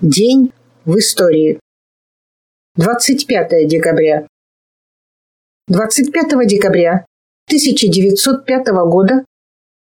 День в истории. 25 декабря. 25 декабря 1905 года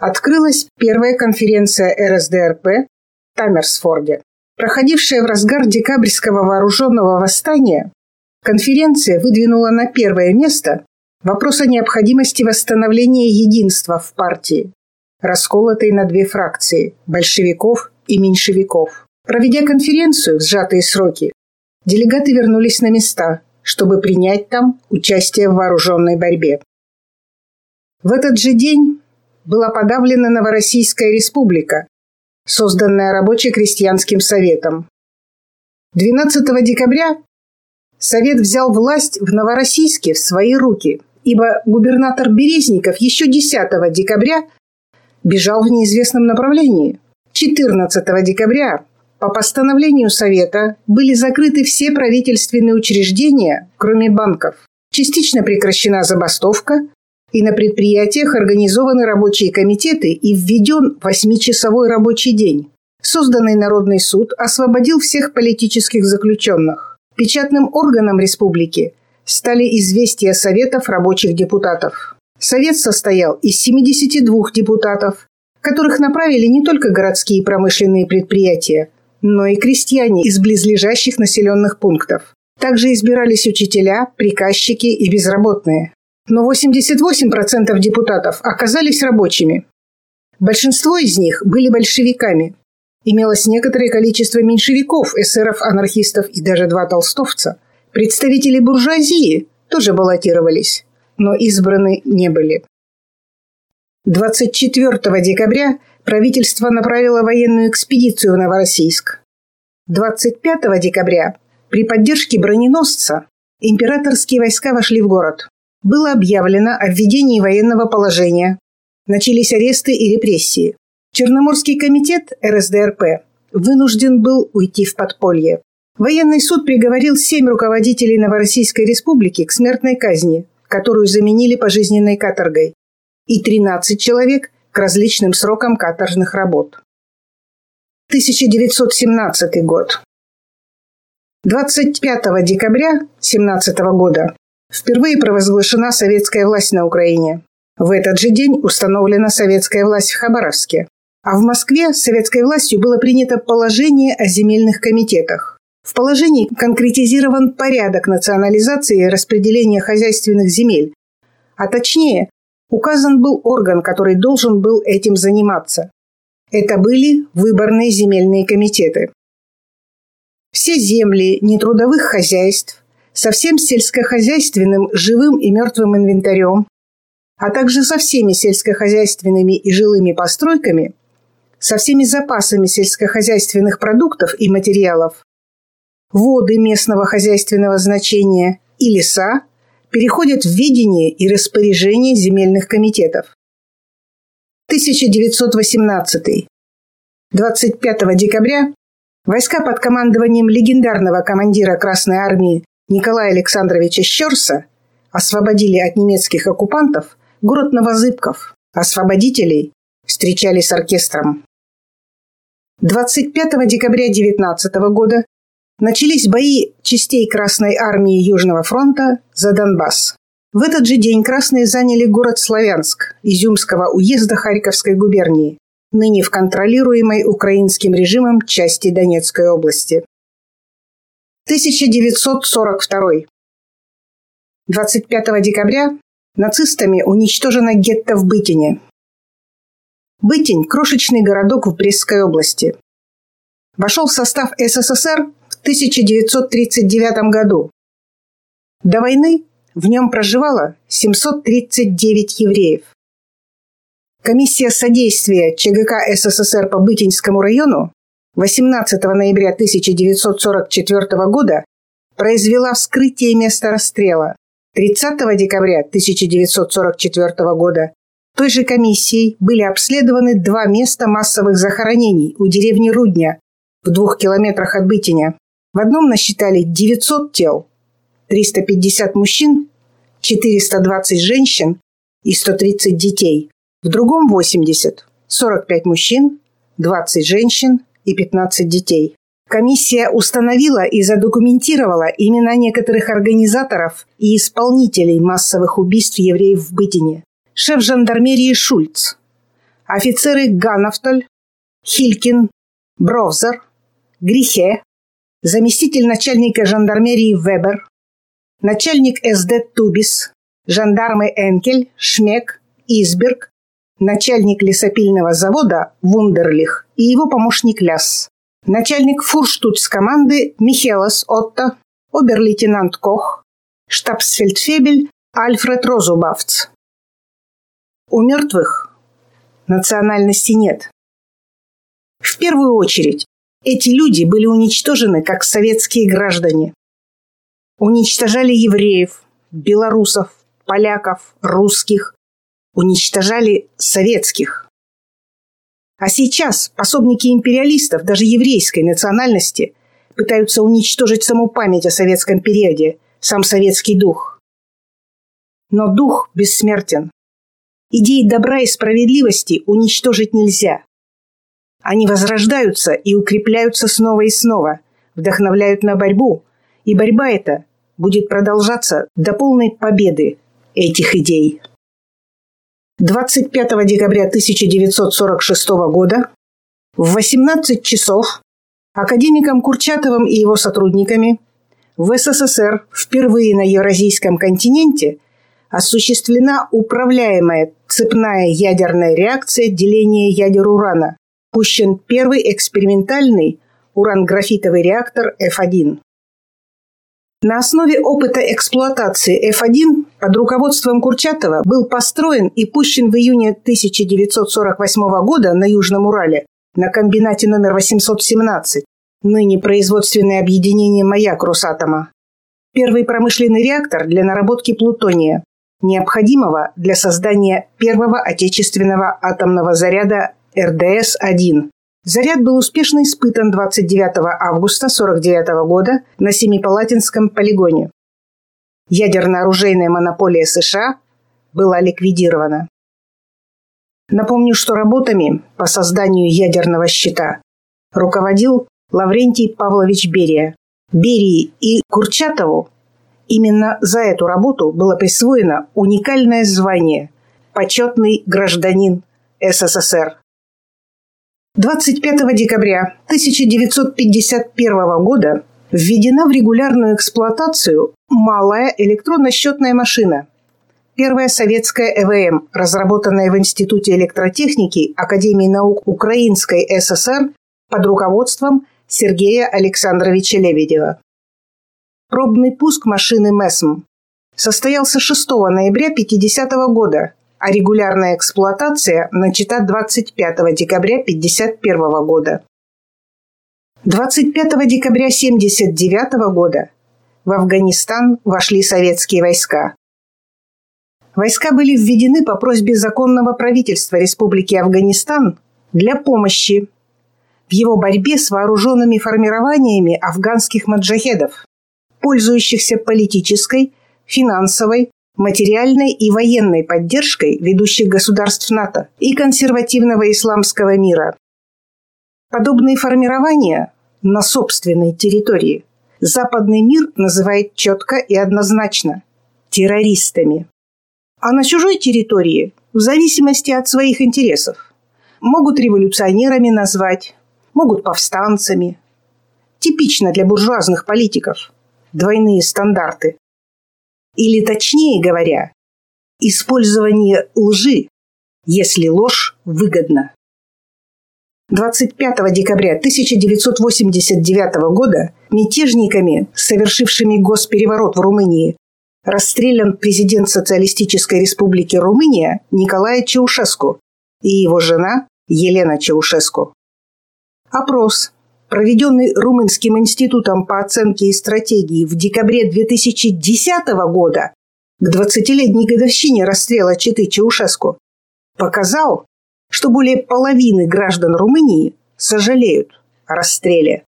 открылась первая конференция РСДРП в Таммерсфорде. Проходившая в разгар декабрьского вооруженного восстания, конференция выдвинула на первое место вопрос о необходимости восстановления единства в партии, расколотой на две фракции – большевиков и меньшевиков. Проведя конференцию в сжатые сроки, делегаты вернулись на места, чтобы принять там участие в вооруженной борьбе. В этот же день была подавлена Новороссийская республика, созданная рабоче-крестьянским советом. 12 декабря Совет взял власть в Новороссийске в свои руки, ибо губернатор Березников еще 10 декабря бежал в неизвестном направлении. 14 декабря по постановлению Совета были закрыты все правительственные учреждения, кроме банков. Частично прекращена забастовка, и на предприятиях организованы рабочие комитеты и введен восьмичасовой рабочий день. Созданный Народный суд освободил всех политических заключенных. Печатным органом республики стали известия Советов рабочих депутатов. Совет состоял из 72 депутатов, которых направили не только городские промышленные предприятия, но и крестьяне из близлежащих населенных пунктов. Также избирались учителя, приказчики и безработные. Но 88% депутатов оказались рабочими. Большинство из них были большевиками. Имелось некоторое количество меньшевиков, эсеров, анархистов и даже два толстовца. Представители буржуазии тоже баллотировались, но избраны не были. 24 декабря правительство направило военную экспедицию в Новороссийск. 25 декабря при поддержке броненосца императорские войска вошли в город. Было объявлено о введении военного положения. Начались аресты и репрессии. Черноморский комитет РСДРП вынужден был уйти в подполье. Военный суд приговорил семь руководителей Новороссийской республики к смертной казни, которую заменили пожизненной каторгой, и 13 человек различным срокам каторжных работ. 1917 год. 25 декабря 1917 года впервые провозглашена советская власть на Украине. В этот же день установлена советская власть в Хабаровске. А в Москве советской властью было принято положение о земельных комитетах. В положении конкретизирован порядок национализации и распределения хозяйственных земель, а точнее указан был орган, который должен был этим заниматься. Это были выборные земельные комитеты. Все земли нетрудовых хозяйств со всем сельскохозяйственным живым и мертвым инвентарем, а также со всеми сельскохозяйственными и жилыми постройками, со всеми запасами сельскохозяйственных продуктов и материалов, воды местного хозяйственного значения и леса переходят в ведение и распоряжение земельных комитетов. 1918. 25 декабря войска под командованием легендарного командира Красной Армии Николая Александровича Щерса освободили от немецких оккупантов город Новозыбков. Освободителей встречали с оркестром. 25 декабря 19 года начались бои частей Красной армии Южного фронта за Донбасс. В этот же день красные заняли город Славянск Изюмского уезда Харьковской губернии, ныне в контролируемой украинским режимом части Донецкой области. 1942. 25 декабря нацистами уничтожено гетто в Бытине. Бытень – крошечный городок в Брестской области. Вошел в состав СССР 1939 году. До войны в нем проживало 739 евреев. Комиссия содействия ЧГК СССР по Бытинскому району 18 ноября 1944 года произвела вскрытие места расстрела. 30 декабря 1944 года той же комиссией были обследованы два места массовых захоронений у деревни Рудня в двух километрах от Бытиня. В одном насчитали 900 тел, 350 мужчин, 420 женщин и 130 детей. В другом 80, 45 мужчин, 20 женщин и 15 детей. Комиссия установила и задокументировала имена некоторых организаторов и исполнителей массовых убийств евреев в Бытине. Шеф жандармерии Шульц, офицеры Ганафтоль, Хилькин, Бровзер, Грихе, заместитель начальника жандармерии Вебер, начальник СД Тубис, жандармы Энкель, Шмек, Изберг, начальник лесопильного завода Вундерлих и его помощник Ляс, начальник фурштутс команды Михелос Отто, обер-лейтенант Кох, штабсфельдфебель Альфред Розубавц. У мертвых национальности нет. В первую очередь, эти люди были уничтожены как советские граждане. Уничтожали евреев, белорусов, поляков, русских. Уничтожали советских. А сейчас пособники империалистов, даже еврейской национальности, пытаются уничтожить саму память о советском периоде, сам советский дух. Но дух бессмертен. Идеи добра и справедливости уничтожить нельзя. Они возрождаются и укрепляются снова и снова, вдохновляют на борьбу, и борьба эта будет продолжаться до полной победы этих идей. 25 декабря 1946 года в 18 часов академиком Курчатовым и его сотрудниками в СССР впервые на Евразийском континенте осуществлена управляемая цепная ядерная реакция деления ядер урана. Пущен первый экспериментальный уран-графитовый реактор F1. На основе опыта эксплуатации F1 под руководством Курчатова был построен и пущен в июне 1948 года на Южном Урале на комбинате номер 817, ныне производственное объединение «Маяк» Росатома. Первый промышленный реактор для наработки плутония, необходимого для создания первого отечественного атомного заряда РДС-1, Заряд был успешно испытан 29 августа 1949 года на Семипалатинском полигоне. Ядерно-оружейная монополия США была ликвидирована. Напомню, что работами по созданию ядерного щита руководил Лаврентий Павлович Берия. Берии и Курчатову именно за эту работу было присвоено уникальное звание «Почетный гражданин СССР». 25 декабря 1951 года введена в регулярную эксплуатацию малая электронно-счетная машина. Первая советская ЭВМ, разработанная в Институте электротехники Академии наук Украинской ССР под руководством Сергея Александровича Лебедева. Пробный пуск машины МЭСМ состоялся 6 ноября 1950 года а регулярная эксплуатация начата 25 декабря 1951 года. 25 декабря 1979 года в Афганистан вошли советские войска. Войска были введены по просьбе законного правительства Республики Афганистан для помощи в его борьбе с вооруженными формированиями афганских маджахедов, пользующихся политической, финансовой, материальной и военной поддержкой ведущих государств НАТО и консервативного исламского мира. Подобные формирования на собственной территории западный мир называет четко и однозначно – террористами. А на чужой территории – в зависимости от своих интересов. Могут революционерами назвать, могут повстанцами. Типично для буржуазных политиков – двойные стандарты. Или точнее говоря, использование лжи, если ложь выгодна. 25 декабря 1989 года мятежниками, совершившими госпереворот в Румынии, расстрелян президент Социалистической Республики Румыния Николай Чаушеску и его жена Елена Чаушеску. Опрос, проведенный Румынским институтом по оценке и стратегии в декабре 2010 года к 20-летней годовщине расстрела Читы Чаушеску, показал, что более половины граждан Румынии сожалеют о расстреле.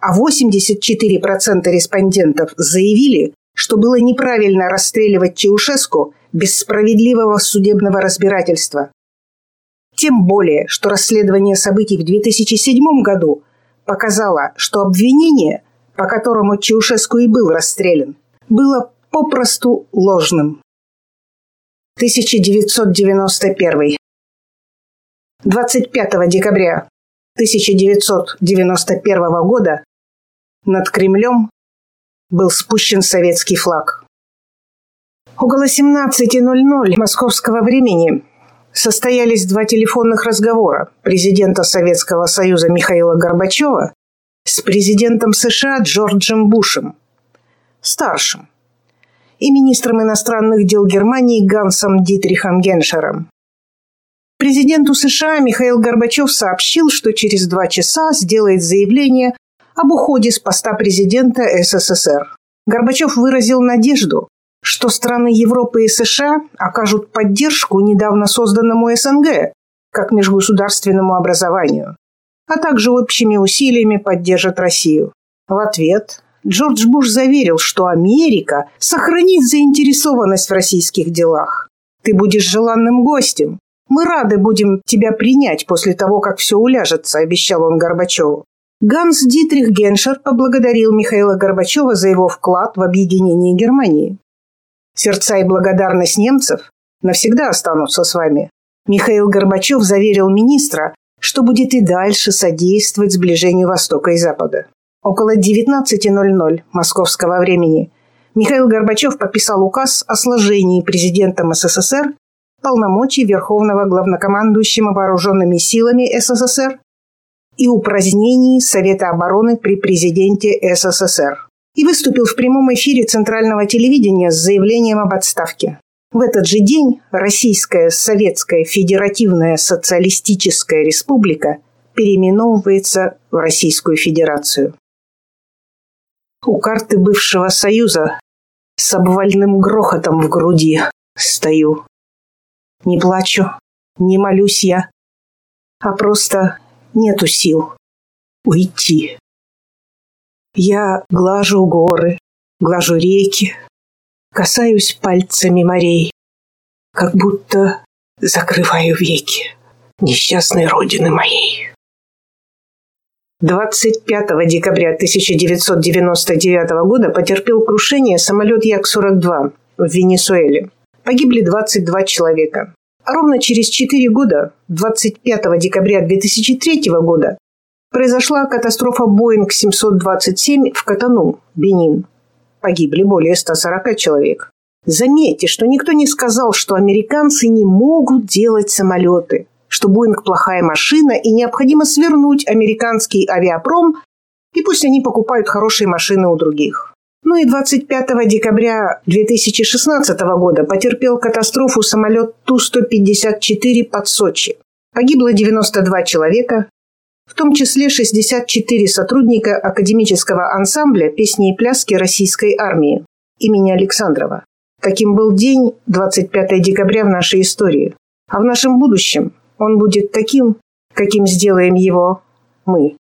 А 84% респондентов заявили, что было неправильно расстреливать Чаушеску без справедливого судебного разбирательства. Тем более, что расследование событий в 2007 году показала, что обвинение, по которому Чаушеску и был расстрелян, было попросту ложным. 1991. 25 декабря 1991 года над Кремлем был спущен советский флаг. Около 17.00 московского времени состоялись два телефонных разговора президента Советского Союза Михаила Горбачева с президентом США Джорджем Бушем, старшим, и министром иностранных дел Германии Гансом Дитрихом Геншером. Президенту США Михаил Горбачев сообщил, что через два часа сделает заявление об уходе с поста президента СССР. Горбачев выразил надежду, что страны Европы и США окажут поддержку недавно созданному СНГ как межгосударственному образованию, а также общими усилиями поддержат Россию. В ответ Джордж Буш заверил, что Америка сохранит заинтересованность в российских делах. Ты будешь желанным гостем. Мы рады будем тебя принять после того, как все уляжется, обещал он Горбачеву. Ганс Дитрих Геншер поблагодарил Михаила Горбачева за его вклад в объединение Германии. Сердца и благодарность немцев навсегда останутся с вами. Михаил Горбачев заверил министра, что будет и дальше содействовать сближению Востока и Запада. Около 19.00 московского времени Михаил Горбачев подписал указ о сложении президентом СССР полномочий Верховного главнокомандующего вооруженными силами СССР и упразднении Совета обороны при президенте СССР и выступил в прямом эфире центрального телевидения с заявлением об отставке. В этот же день Российская Советская Федеративная Социалистическая Республика переименовывается в Российскую Федерацию. У карты бывшего Союза с обвальным грохотом в груди стою. Не плачу, не молюсь я, а просто нету сил уйти. Я глажу горы, глажу реки, касаюсь пальцами морей, как будто закрываю веки несчастной родины моей. 25 декабря 1999 года потерпел крушение самолет Як-42 в Венесуэле. Погибли 22 человека. А ровно через 4 года, 25 декабря 2003 года, произошла катастрофа Боинг 727 в Катану, Бенин. Погибли более 140 человек. Заметьте, что никто не сказал, что американцы не могут делать самолеты, что Боинг плохая машина и необходимо свернуть американский авиапром, и пусть они покупают хорошие машины у других. Ну и 25 декабря 2016 года потерпел катастрофу самолет Ту-154 под Сочи. Погибло 92 человека, в том числе 64 сотрудника академического ансамбля песни и пляски российской армии имени Александрова. Таким был день 25 декабря в нашей истории. А в нашем будущем он будет таким, каким сделаем его мы.